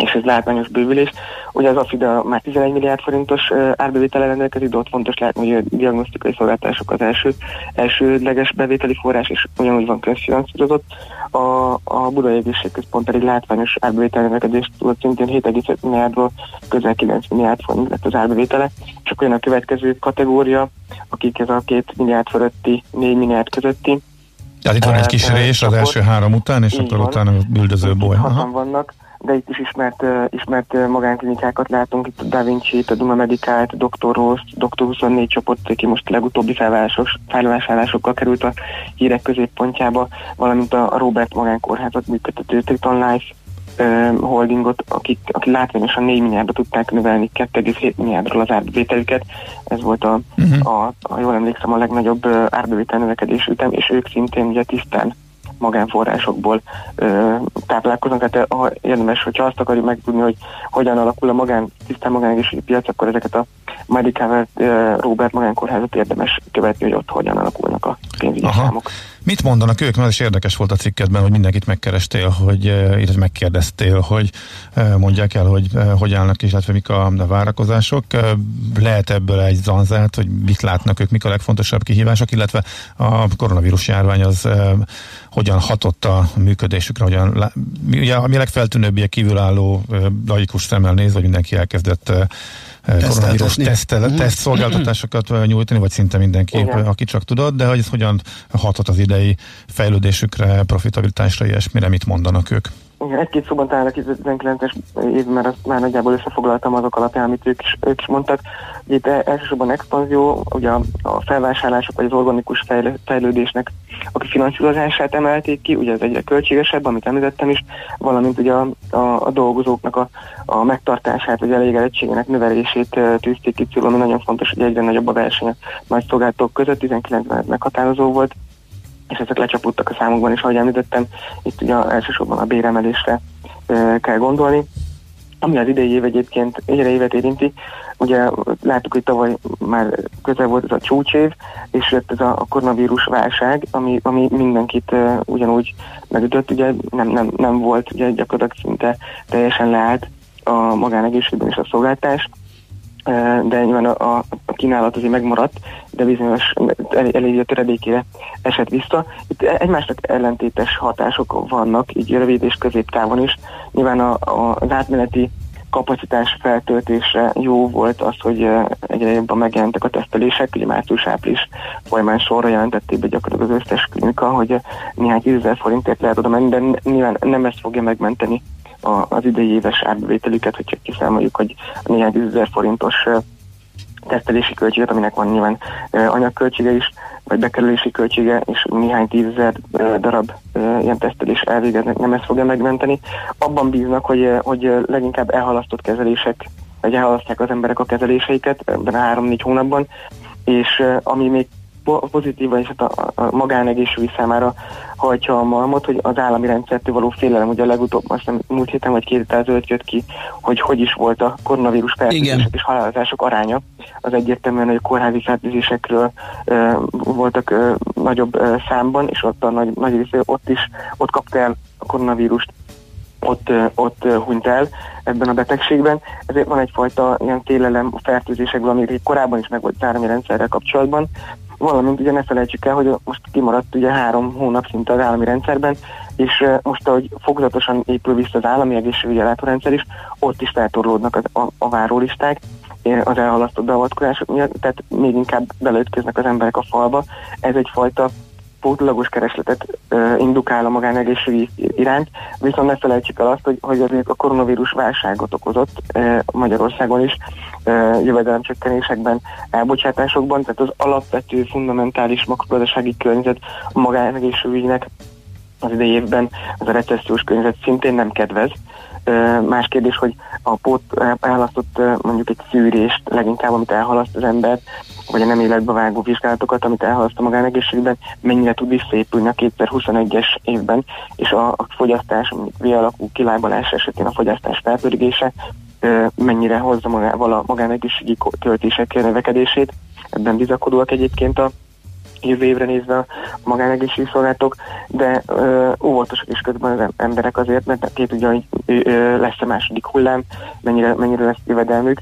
és ez látványos bővülés. Ugye az AFIDA már 11 milliárd forintos árbevétele rendelkezik, de ott fontos látni, hogy a diagnosztikai szolgáltások az első, elsődleges bevételi forrás, és ugyanúgy van közfinanszírozott. A, a Budai Egészségközpont pedig látványos árbevétel rendelkezést tudott szintén 7,5 milliárdról közel 9 milliárd forint lett az árbevétele. Csak olyan a következő kategória, akik ez a 2 milliárd fölötti, 4 milliárd közötti, tehát itt van egy kis rés az első három után, és akkor utána a boly. vannak de itt is ismert, ismert magánklinikákat látunk, itt a Da vinci a Duma Medicát, Dr. Ross, Dr. 24 csoport, aki most legutóbbi felvásárlásokkal került a hírek középpontjába, valamint a Robert magánkórházat működtető Triton Life holdingot, akik, akik látványosan 4 milliárdra tudták növelni 2,7 milliárdról az árbevételüket. Ez volt a, uh-huh. a, a, jól emlékszem, a legnagyobb árbevétel növekedés ütem, és ők szintén ugye tisztán magánforrásokból ö, táplálkoznak. Tehát ha érdemes, hogyha azt akarjuk megtudni, hogy hogyan alakul a magán, tisztán magánegészségügyi piac, akkor ezeket a Medicover Robert magánkórházat érdemes követni, hogy ott hogyan alakulnak a pénzügyi Aha. számok. Mit mondanak ők? Mert is érdekes volt a cikkedben, hogy mindenkit megkerestél, hogy illetve megkérdeztél, hogy mondják el, hogy hogy állnak és illetve mik a várakozások. Lehet ebből egy zanzát, hogy mit látnak ők, mik a legfontosabb kihívások, illetve a koronavírus járvány az hogyan hatott a működésükre, hogyan, ugye ami legfeltűnőbb, kívülálló laikus szemmel néz, hogy mindenki elkezdett koronavírus tesztel, mhm. teszt szolgáltatásokat nyújtani, vagy szinte mindenki, Igen. aki csak tudod, de hogy ez hogyan hatott az idei fejlődésükre, profitabilitásra, ilyesmire, mit mondanak ők? Egy-két szóban talán a 2019-es év, mert azt már nagyjából összefoglaltam azok alapján, amit ők is, ők is mondtak. Itt elsősorban expanzió, ugye a, a felvásárlások vagy az organikus fejlődésnek a finanszírozását emelték ki, ugye ez egyre költségesebb, amit említettem is, valamint ugye a, a, a dolgozóknak a, a megtartását, vagy elégedettségének növelését tűzték ki célul, ami nagyon fontos, hogy egyre nagyobb a verseny a nagy szolgáltatók között, 19-ben meghatározó volt, és ezek lecsapódtak a számokban is, ahogy említettem, itt ugye elsősorban a béremelésre kell gondolni. Ami az idei év egyébként egyre évet érinti, ugye láttuk, hogy tavaly már közel volt ez a csúcsév, és jött ez a, koronavírus válság, ami, ami mindenkit uh, ugyanúgy megütött, ugye nem, nem, nem volt, ugye gyakorlatilag szinte teljesen leállt a magánegészségben és a szolgáltás, de nyilván a, a, kínálat azért megmaradt, de bizonyos elég, elég a töredékére esett vissza. Itt egymásnak ellentétes hatások vannak, így rövid és középtávon is. Nyilván a, a, az átmeneti kapacitás feltöltésre jó volt az, hogy egyre jobban megjelentek a tesztelések, ugye március-április folyamán sorra jelentették be gyakorlatilag az összes klinika, hogy néhány tízezer forintért lehet oda menni, de nyilván nem ezt fogja megmenteni az idei éves árbevételüket, hogyha kiszámoljuk, hogy néhány tízezer forintos tesztelési költséget, aminek van nyilván anyagköltsége is, vagy bekerülési költsége, és néhány tízezer darab ilyen tesztelés elvégeznek, nem ezt fogja megmenteni. Abban bíznak, hogy, hogy leginkább elhalasztott kezelések, vagy elhalasztják az emberek a kezeléseiket ebben a három-négy hónapban, és ami még pozitívan és hát a, a magánegészségügy számára hajtja a malmot, hogy az állami rendszertől való félelem, ugye a legutóbb, azt hiszem múlt héten vagy két héten ezelőtt jött ki, hogy hogy is volt a koronavírus fertőzések és halálozások aránya. Az egyértelműen, hogy a kórházi fertőzésekről e, voltak e, nagyobb e, számban, és ott a nagy, nagy része ott is, ott kapta el a koronavírust ott, ott hunyt el ebben a betegségben, ezért van egyfajta ilyen félelem a fertőzésekből, ami korábban is meg volt az állami rendszerrel kapcsolatban, valamint ugye ne felejtsük el, hogy most kimaradt ugye három hónap szinte az állami rendszerben, és most, ahogy fokozatosan épül vissza az állami egészségügyi ellátórendszer is, ott is feltorlódnak az, a, a várólisták, az elhalasztott beavatkozások miatt, tehát még inkább beleütköznek az emberek a falba. Ez egyfajta pótlagos keresletet uh, indukál a magánegészségügyi iránt, viszont ne felejtsük el azt, hogy, hogy azért a koronavírus válságot okozott uh, Magyarországon is, uh, jövedelemcsökkenésekben, elbocsátásokban, tehát az alapvető, fundamentális makrogazdasági környezet a magánegészségügynek az idei évben az a recessziós környezet szintén nem kedvez, Más kérdés, hogy a pót elhalasztott mondjuk egy szűrést, leginkább amit elhalaszt az ember, vagy a nem életbe vágó vizsgálatokat, amit elhalaszt a magánegészségben, mennyire tud visszaépülni a 2021-es évben, és a, a fogyasztás, mondjuk alakú kilábalás esetén a fogyasztás felpörgése mennyire hozza magával a magánegészségi költések növekedését. Ebben bizakodóak egyébként a jövő évre nézve a magánegészségügyi szolgáltatók, de ö, óvatosak is közben az emberek azért, mert két ugye, hogy lesz a második hullám, mennyire, mennyire lesz jövedelmük,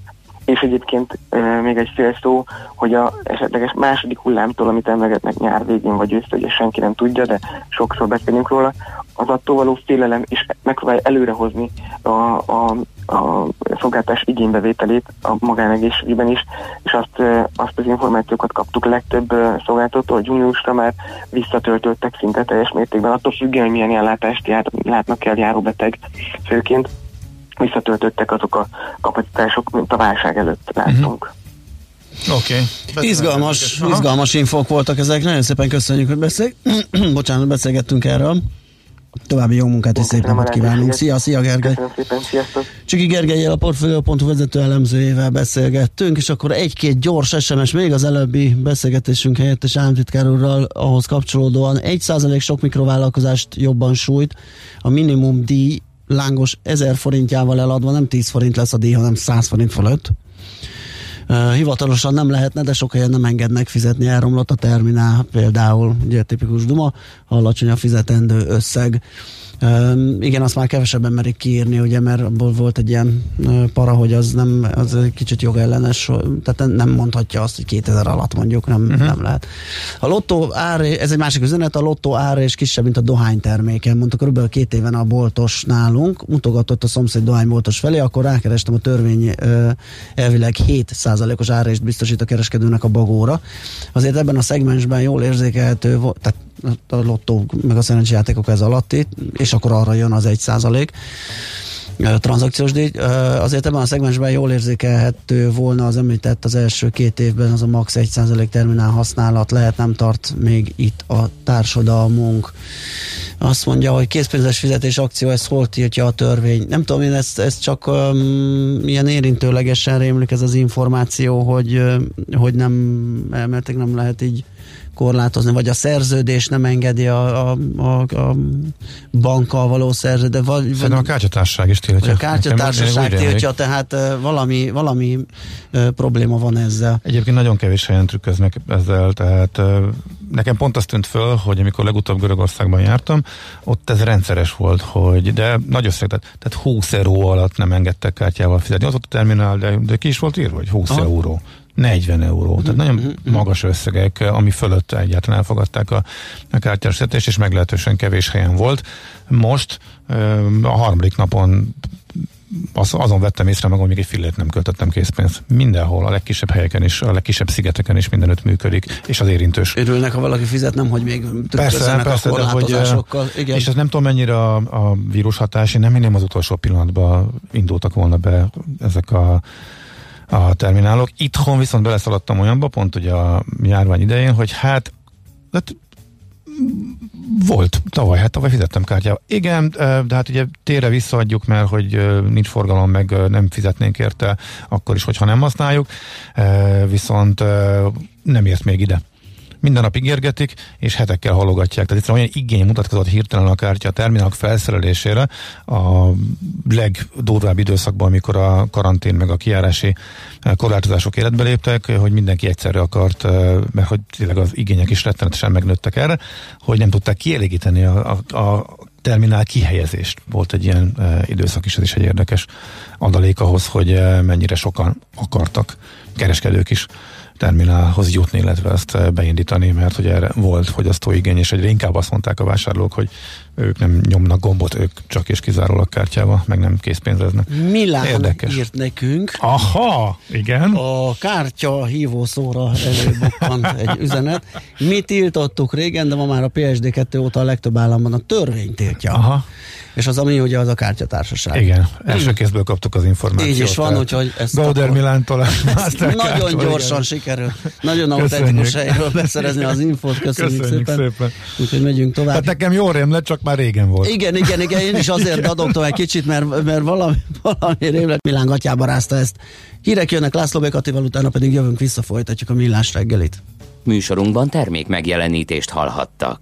és egyébként még egy fél szó, hogy a esetleges második hullámtól, amit emlegetnek nyár végén vagy ősz, ugye senki nem tudja, de sokszor beszélünk róla, az attól való félelem is megpróbálja előrehozni a, a, a szolgáltás igénybevételét a magánegészségügyben is, és azt, azt az információkat kaptuk legtöbb szolgáltatótól, hogy júniusra már visszatöltöttek szinte teljes mértékben, attól függően, hogy milyen ellátást jár, látnak el járóbeteg főként, visszatöltöttek azok a kapacitások, mint a válság előtt láttunk. Uh-huh. Oké. Okay. Izgalmas, izgalmas infók voltak ezek. Nagyon szépen köszönjük, hogy beszél... Bocsánat, beszélgettünk erről. További jó munkát és szép napot kívánunk. Szia, szia Gergely! Szépen! Csiki Gergelyel a Portfolio.hu vezető elemzőjével beszélgettünk, és akkor egy-két gyors SMS még az előbbi beszélgetésünk helyett és államtitkár úrral ahhoz kapcsolódóan 1% sok mikrovállalkozást jobban sújt, a minimum díj lángos 1000 forintjával eladva nem 10 forint lesz a díj, hanem 100 forint fölött. Hivatalosan nem lehetne, de sok helyen nem engednek fizetni, elromlott a terminál, például ugye tipikus duma, alacsony a fizetendő összeg. Igen, azt már kevesebben merik kiírni, ugye, mert abból volt egy ilyen uh, para, hogy az nem, az egy kicsit jogellenes, tehát nem mondhatja azt, hogy 2000 alatt mondjuk, nem, uh-huh. nem lehet. A lottó ár, ez egy másik üzenet, a lottó ára és kisebb, mint a dohány terméken. Mondta körülbelül két éven a boltos nálunk, mutogatott a szomszéd dohányboltos felé, akkor rákerestem a törvény uh, elvileg 7%-os árést biztosít a kereskedőnek a bagóra. Azért ebben a szegmensben jól érzékelhető, tehát a lottó meg a szerencsejátékok ez alatti, és akkor arra jön az egy százalék tranzakciós díj. Azért ebben a szegmensben jól érzékelhető volna az említett az első két évben az a max 1% terminál használat lehet, nem tart még itt a társadalmunk. Azt mondja, hogy készpénzes fizetés akció, ez hol tiltja a törvény. Nem tudom, én ezt, ezt csak um, ilyen érintőlegesen rémlik ez az információ, hogy, hogy nem, mert nem lehet így korlátozni, vagy a szerződés nem engedi a, a, a, a bankkal való szerződés. Vagy, Szerintem a kártyatársaság is tiltja. A kártyatársaság tiltja, tehát valami, valami probléma van ezzel. Egyébként nagyon kevés helyen trükköznek ezzel, tehát nekem pont azt tűnt föl, hogy amikor legutóbb Görögországban jártam, ott ez rendszeres volt, hogy de nagy összeg, tehát, tehát 20 euró alatt nem engedtek kártyával fizetni. Az ott a terminál, de, de ki is volt írva, hogy 20 Aha. euró 40 euró. Tehát nagyon magas összegek, ami fölött egyáltalán elfogadták a, a kártyás fizetést, és meglehetősen kevés helyen volt. Most a harmadik napon az, azon vettem észre magam, hogy még egy fillét nem költöttem készpénzt. Mindenhol, a legkisebb helyeken is, a legkisebb szigeteken is mindenütt működik, és az érintős. Örülnek, ha valaki fizet, nem, hogy még persze, persze, a de hogy, Igen. És ez nem tudom mennyire a, a vírus hatás, én nem hinném az utolsó pillanatban indultak volna be ezek a a terminálok. Itthon viszont beleszaladtam olyanba, pont ugye a járvány idején, hogy hát, hát volt tavaly, hát tavaly fizettem kártyával. Igen, de hát ugye térre visszaadjuk, mert hogy nincs forgalom, meg nem fizetnénk érte, akkor is, hogyha nem használjuk, viszont nem ért még ide minden nap ígérgetik, és hetekkel halogatják. Tehát itt olyan igény mutatkozott hirtelen a kártya terminálok felszerelésére a legdurvább időszakban, amikor a karantén meg a kiárási eh, korlátozások életbe léptek, hogy mindenki egyszerre akart, eh, mert hogy tényleg az igények is rettenetesen megnőttek erre, hogy nem tudták kielégíteni a, a, a terminál kihelyezést. Volt egy ilyen e, időszak is, ez is egy érdekes adalék ahhoz, hogy e, mennyire sokan akartak kereskedők is terminálhoz jutni, illetve ezt eh, beindítani, mert hogy erre volt fogyasztóigény, és egyre inkább azt mondták a vásárlók, hogy ők nem nyomnak gombot, ők csak és kizárólag kártyával, meg nem készpénzeznek. Milán Érdekes. írt nekünk. Aha, igen. A kártya hívószóra előbukkant egy üzenet. Mi tiltottuk régen, de ma már a PSD2 óta a legtöbb államban a törvény tiltja. Aha és az, ami ugye az a kártyatársaság. Igen, első kézből kaptuk az információt. Így is van, úgyhogy ezt Gauder Milántól Nagyon gyorsan igen. sikerül. Nagyon autentikus helyről beszerezni az infót. Köszönjük, Köszönjük szépen. szépen. Úgyhogy megyünk tovább. Hát nekem jó rém lett, csak már régen volt. Igen, igen, igen, én is azért adom egy kicsit, mert, mert valami, valami rémlet Milán gatyába rázta ezt. Hírek jönnek László Bekatival, utána pedig jövünk vissza, folytatjuk a millás reggelit. Műsorunkban termék megjelenítést hallhattak.